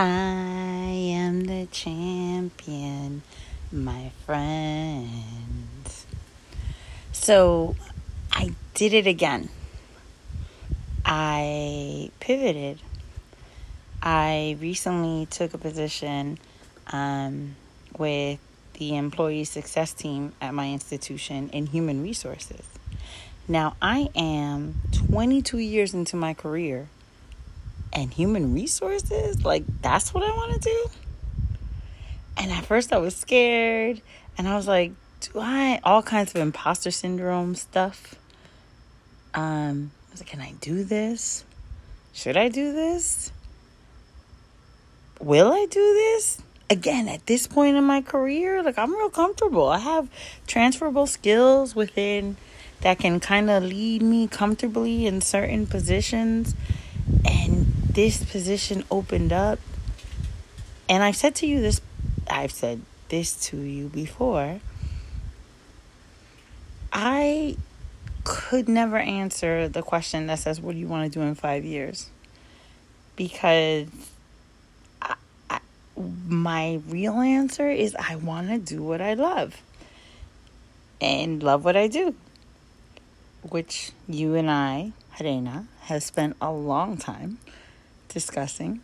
I am the champion, my friends. So I did it again. I pivoted. I recently took a position um, with the employee success team at my institution in human resources. Now, I am 22 years into my career and human resources? Like, that's what I want to do? And at first, I was scared, and I was like, do I all kinds of imposter syndrome stuff? Um, I was like, can I do this? Should I do this? Will I do this? Again, at this point in my career, like I'm real comfortable. I have transferable skills within that can kind of lead me comfortably in certain positions. And this position opened up, and I've said to you this, I've said this to you before. I could never answer the question that says, What do you want to do in five years? Because my real answer is, I want to do what I love and love what I do, which you and I, Helena, have spent a long time discussing.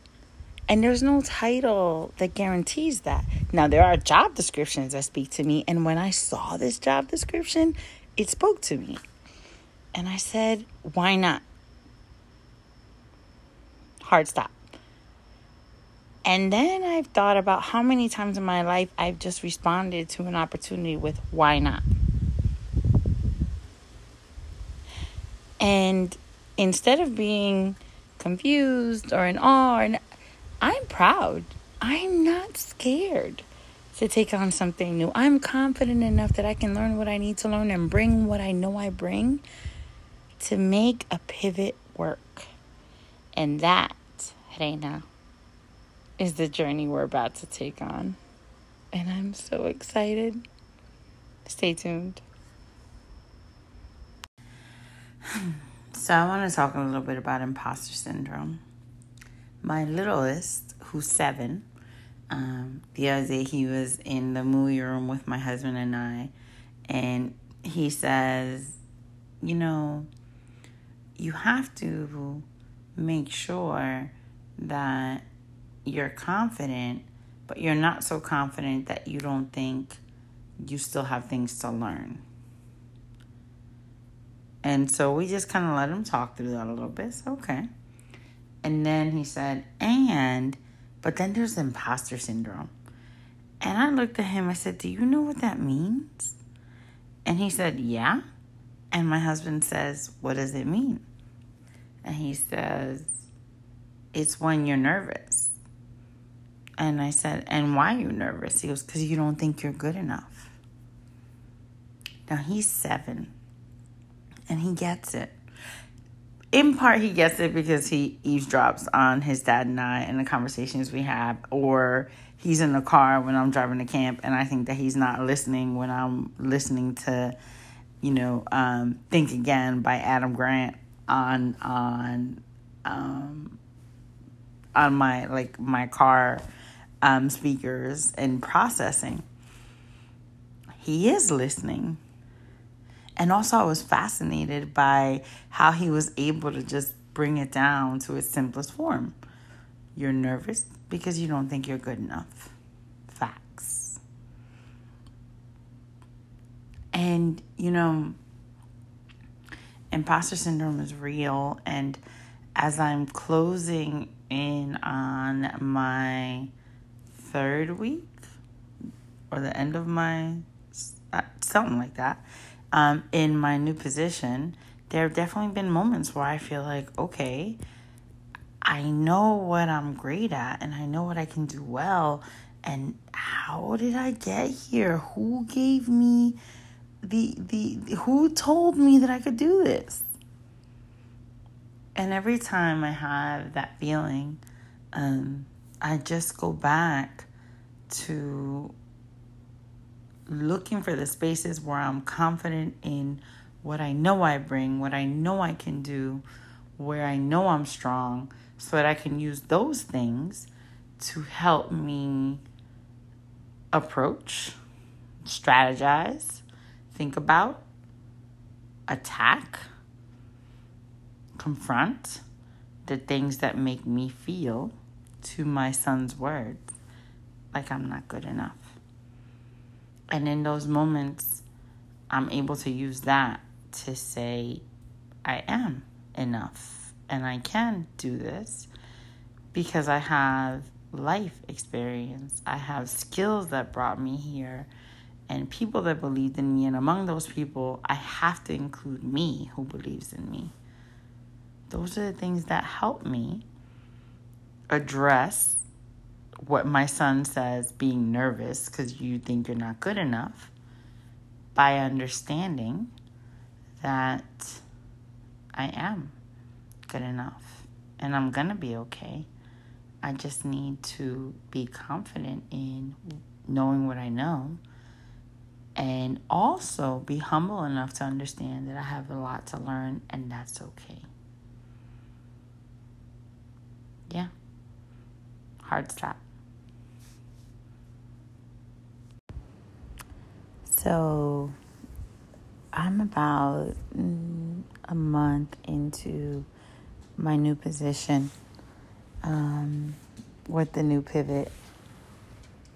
And there's no title that guarantees that. Now, there are job descriptions that speak to me. And when I saw this job description, it spoke to me. And I said, why not? Hard stop. And then I've thought about how many times in my life I've just responded to an opportunity with, why not? And instead of being confused or in awe. And I'm proud. I'm not scared to take on something new. I'm confident enough that I can learn what I need to learn and bring what I know I bring to make a pivot work. And that, Reina, is the journey we're about to take on. And I'm so excited. Stay tuned. So, I want to talk a little bit about imposter syndrome. My littlest, who's seven, um, the other day he was in the movie room with my husband and I, and he says, You know, you have to make sure that you're confident, but you're not so confident that you don't think you still have things to learn. And so we just kind of let him talk through that a little bit. So, okay. And then he said, and, but then there's imposter syndrome. And I looked at him, I said, Do you know what that means? And he said, Yeah. And my husband says, What does it mean? And he says, It's when you're nervous. And I said, And why are you nervous? He goes, Because you don't think you're good enough. Now he's seven and he gets it. In part, he gets it because he eavesdrops on his dad and I and the conversations we have, or he's in the car when I'm driving to camp, and I think that he's not listening when I'm listening to, you know, um, "Think Again" by Adam Grant on on um, on my like my car um, speakers and processing. He is listening and also, I was fascinated by how he was able to just bring it down to its simplest form. You're nervous because you don't think you're good enough. Facts. And, you know, imposter syndrome is real. And as I'm closing in on my third week or the end of my uh, something like that um, in my new position, there have definitely been moments where I feel like, okay, I know what I'm great at and I know what I can do well. And how did I get here? Who gave me the the who told me that I could do this? And every time I have that feeling, um, I just go back to looking for the spaces where I'm confident in what I know I bring, what I know I can do, where I know I'm strong, so that I can use those things to help me approach, strategize, think about, attack, confront the things that make me feel to my son's words like I'm not good enough. And in those moments, I'm able to use that to say, I am enough and I can do this because I have life experience. I have skills that brought me here and people that believed in me. And among those people, I have to include me who believes in me. Those are the things that help me address what my son says being nervous because you think you're not good enough by understanding that I am good enough and I'm going to be okay. I just need to be confident in knowing what I know and also be humble enough to understand that I have a lot to learn and that's okay. Yeah. Hard stop. So I'm about mm, a month into my new position um, with the new pivot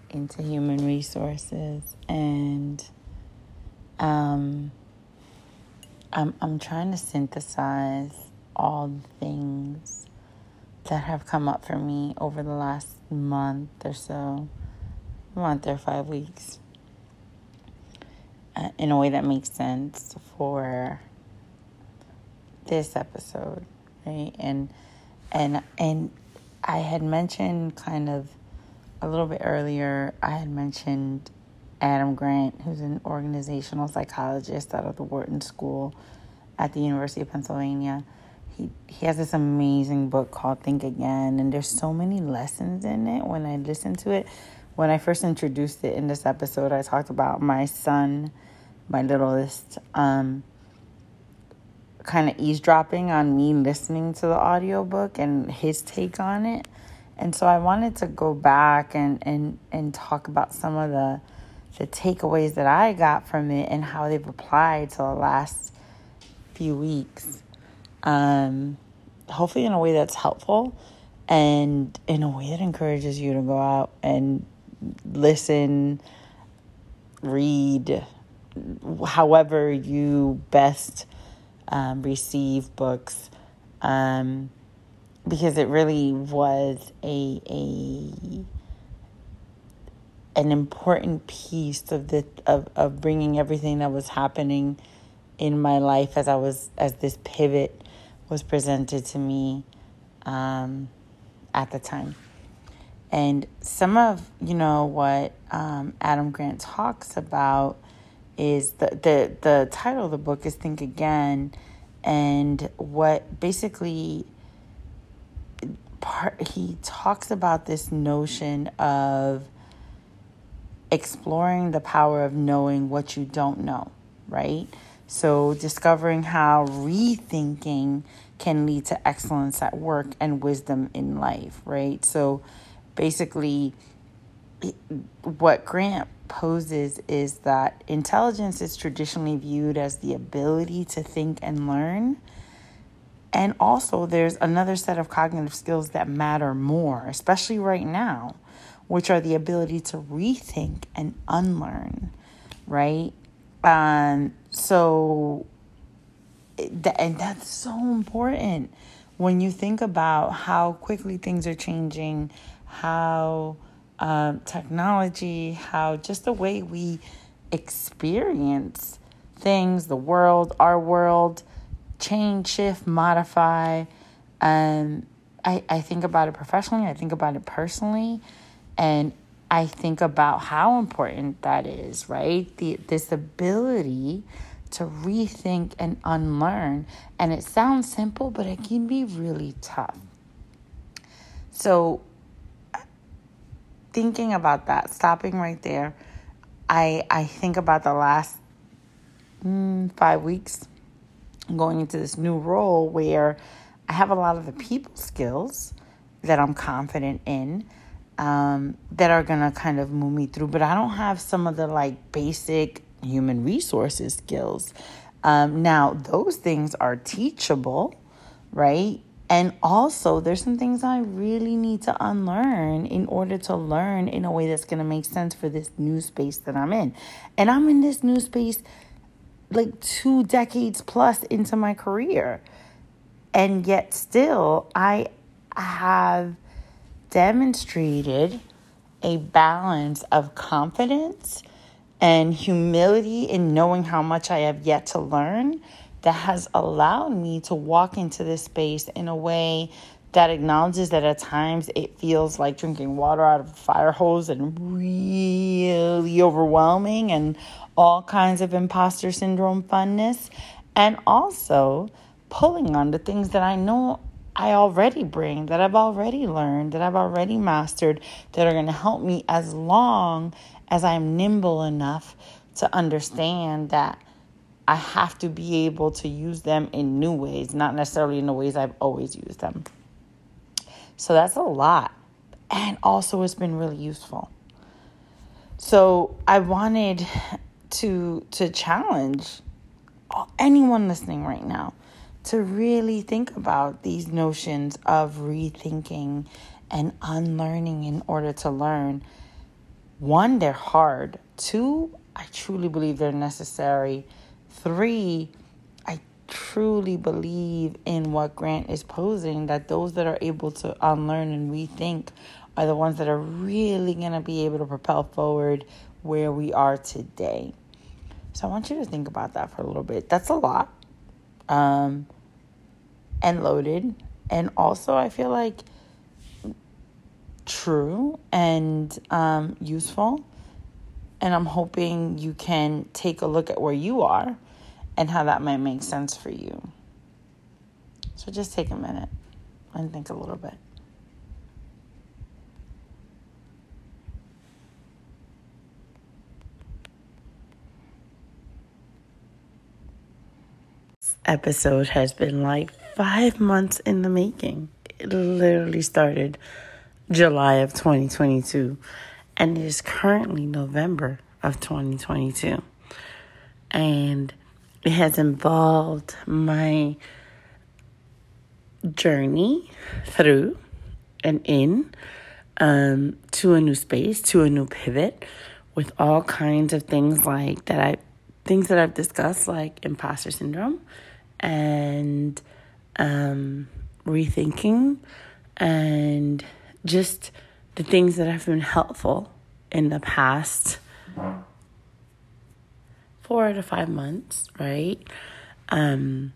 into human resources. And um, I'm I'm trying to synthesize all the things that have come up for me over the last month or so, month or five weeks, Uh, in a way that makes sense for this episode, right? And and and I had mentioned kind of a little bit earlier. I had mentioned Adam Grant, who's an organizational psychologist out of the Wharton School at the University of Pennsylvania he he has this amazing book called Think Again, and there's so many lessons in it. When I listen to it, when I first introduced it in this episode, I talked about my son, my littlest, um, kind of eavesdropping on me listening to the audiobook and his take on it. And so I wanted to go back and, and, and talk about some of the the takeaways that I got from it and how they've applied to the last few weeks um, hopefully in a way that's helpful and in a way that encourages you to go out and listen, read, however you best um, receive books. Um, because it really was a a an important piece of the of, of bringing everything that was happening in my life as I was as this pivot was presented to me um, at the time. And some of, you know, what um, Adam Grant talks about is the, the, the title of the book is Think Again. And what basically part, he talks about this notion of exploring the power of knowing what you don't know, right? So, discovering how rethinking can lead to excellence at work and wisdom in life, right? So, basically, what Grant poses is that intelligence is traditionally viewed as the ability to think and learn. And also, there's another set of cognitive skills that matter more, especially right now, which are the ability to rethink and unlearn, right? Um, so, and that's so important when you think about how quickly things are changing, how um, technology, how just the way we experience things, the world, our world, change, shift, modify. And I, I think about it professionally, I think about it personally, and I think about how important that is, right? The, this ability to rethink and unlearn. And it sounds simple, but it can be really tough. So, thinking about that, stopping right there, I, I think about the last mm, five weeks going into this new role where I have a lot of the people skills that I'm confident in um, that are gonna kind of move me through. But I don't have some of the like basic human resources skills. Um, now, those things are teachable, right? And also, there's some things I really need to unlearn in order to learn in a way that's going to make sense for this new space that I'm in. And I'm in this new space like two decades plus into my career. And yet, still, I have demonstrated a balance of confidence and humility in knowing how much I have yet to learn that has allowed me to walk into this space in a way that acknowledges that at times it feels like drinking water out of a fire hose and really overwhelming and all kinds of imposter syndrome funness. And also pulling on the things that I know I already bring, that I've already learned, that I've already mastered, that are going to help me as long as I'm nimble enough to understand that I have to be able to use them in new ways, not necessarily in the ways I've always used them. So that's a lot. And also, it's been really useful. So I wanted to to challenge anyone listening right now to really think about these notions of rethinking and unlearning in order to learn. One, they're hard. Two, I truly believe they're necessary. Three, I truly believe in what Grant is posing that those that are able to unlearn and rethink are the ones that are really going to be able to propel forward where we are today. So I want you to think about that for a little bit. That's a lot um, and loaded. And also, I feel like true and um, useful. And I'm hoping you can take a look at where you are and how that might make sense for you. So just take a minute and think a little bit. episode has been like five months in the making. It literally started July of 2022 and it is currently November of 2022. And it has involved my journey through and in um, to a new space, to a new pivot with all kinds of things like that I things that I've discussed like imposter syndrome and um, rethinking and just the things that have been helpful in the past four to five months, right? Um,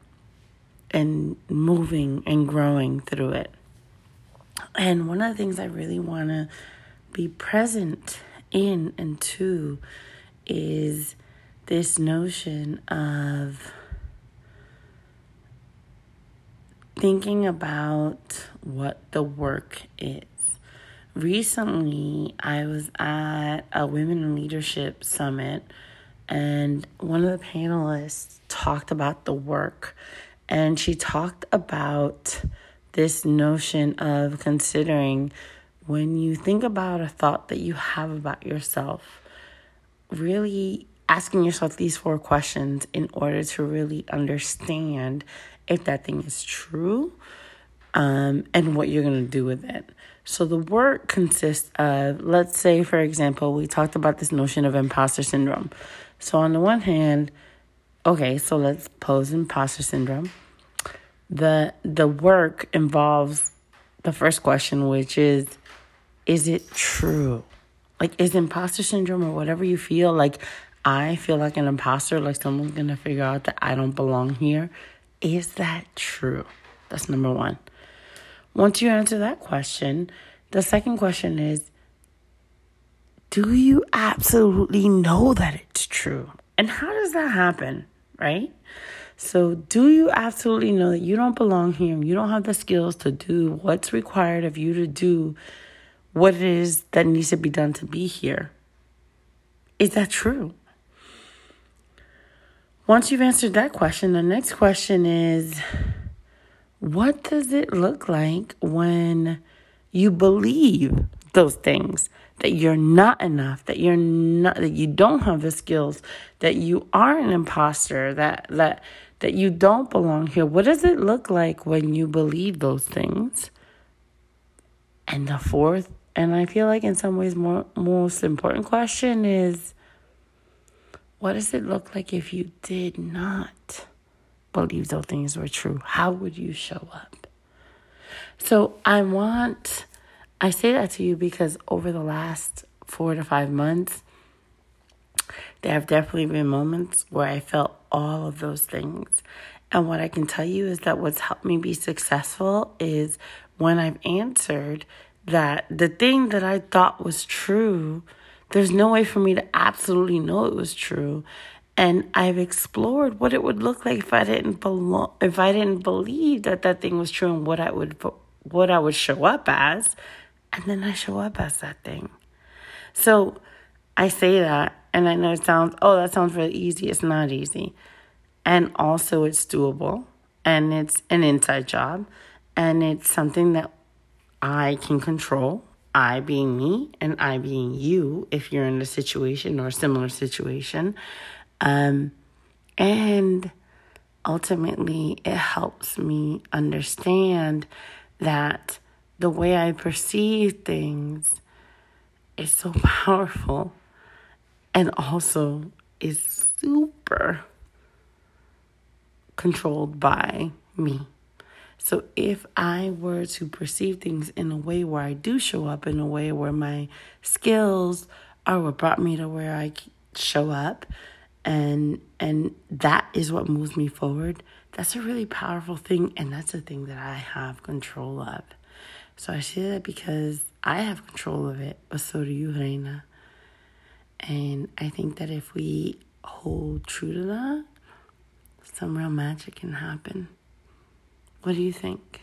and moving and growing through it. And one of the things I really want to be present in and to is this notion of thinking about what the work is. Recently, I was at a Women in Leadership Summit, and one of the panelists talked about the work, and she talked about this notion of considering when you think about a thought that you have about yourself, really asking yourself these four questions in order to really understand if that thing is true um, and what you're going to do with it. So the work consists of, let's say, for example, we talked about this notion of imposter syndrome. So on the one hand, okay, so let's pose imposter syndrome. The the work involves the first question, which is, is it true? Like, is imposter syndrome or whatever you feel like? I feel like an imposter, like someone's gonna figure out that I don't belong here. Is that true? That's number one. Once you answer that question, the second question is Do you absolutely know that it's true? And how does that happen, right? So, do you absolutely know that you don't belong here? You don't have the skills to do what's required of you to do what it is that needs to be done to be here? Is that true? Once you've answered that question, the next question is what does it look like when you believe those things? That you're not enough that you're not that you don't have the skills that you are an imposter that that that you don't belong here? What does it look like when you believe those things? And the fourth and i feel like in some ways more most important question is what does it look like if you did not believe those things were true how would you show up so i want I say that to you because over the last four to five months, there have definitely been moments where I felt all of those things. And what I can tell you is that what's helped me be successful is when I've answered that the thing that I thought was true, there's no way for me to absolutely know it was true. And I've explored what it would look like if I didn't belong, if I didn't believe that that thing was true and what I would what I would show up as and then I show up as that thing. So I say that, and I know it sounds, oh, that sounds really easy. It's not easy. And also, it's doable, and it's an inside job, and it's something that I can control. I being me, and I being you, if you're in a situation or a similar situation. Um, and ultimately, it helps me understand that the way I perceive things is so powerful and also is super controlled by me. So if I were to perceive things in a way where I do show up in a way where my skills are what brought me to where I show up and and that is what moves me forward, that's a really powerful thing and that's a thing that I have control of. So I say that because I have control of it, but so do you, Reina. And I think that if we hold true to that, some real magic can happen. What do you think?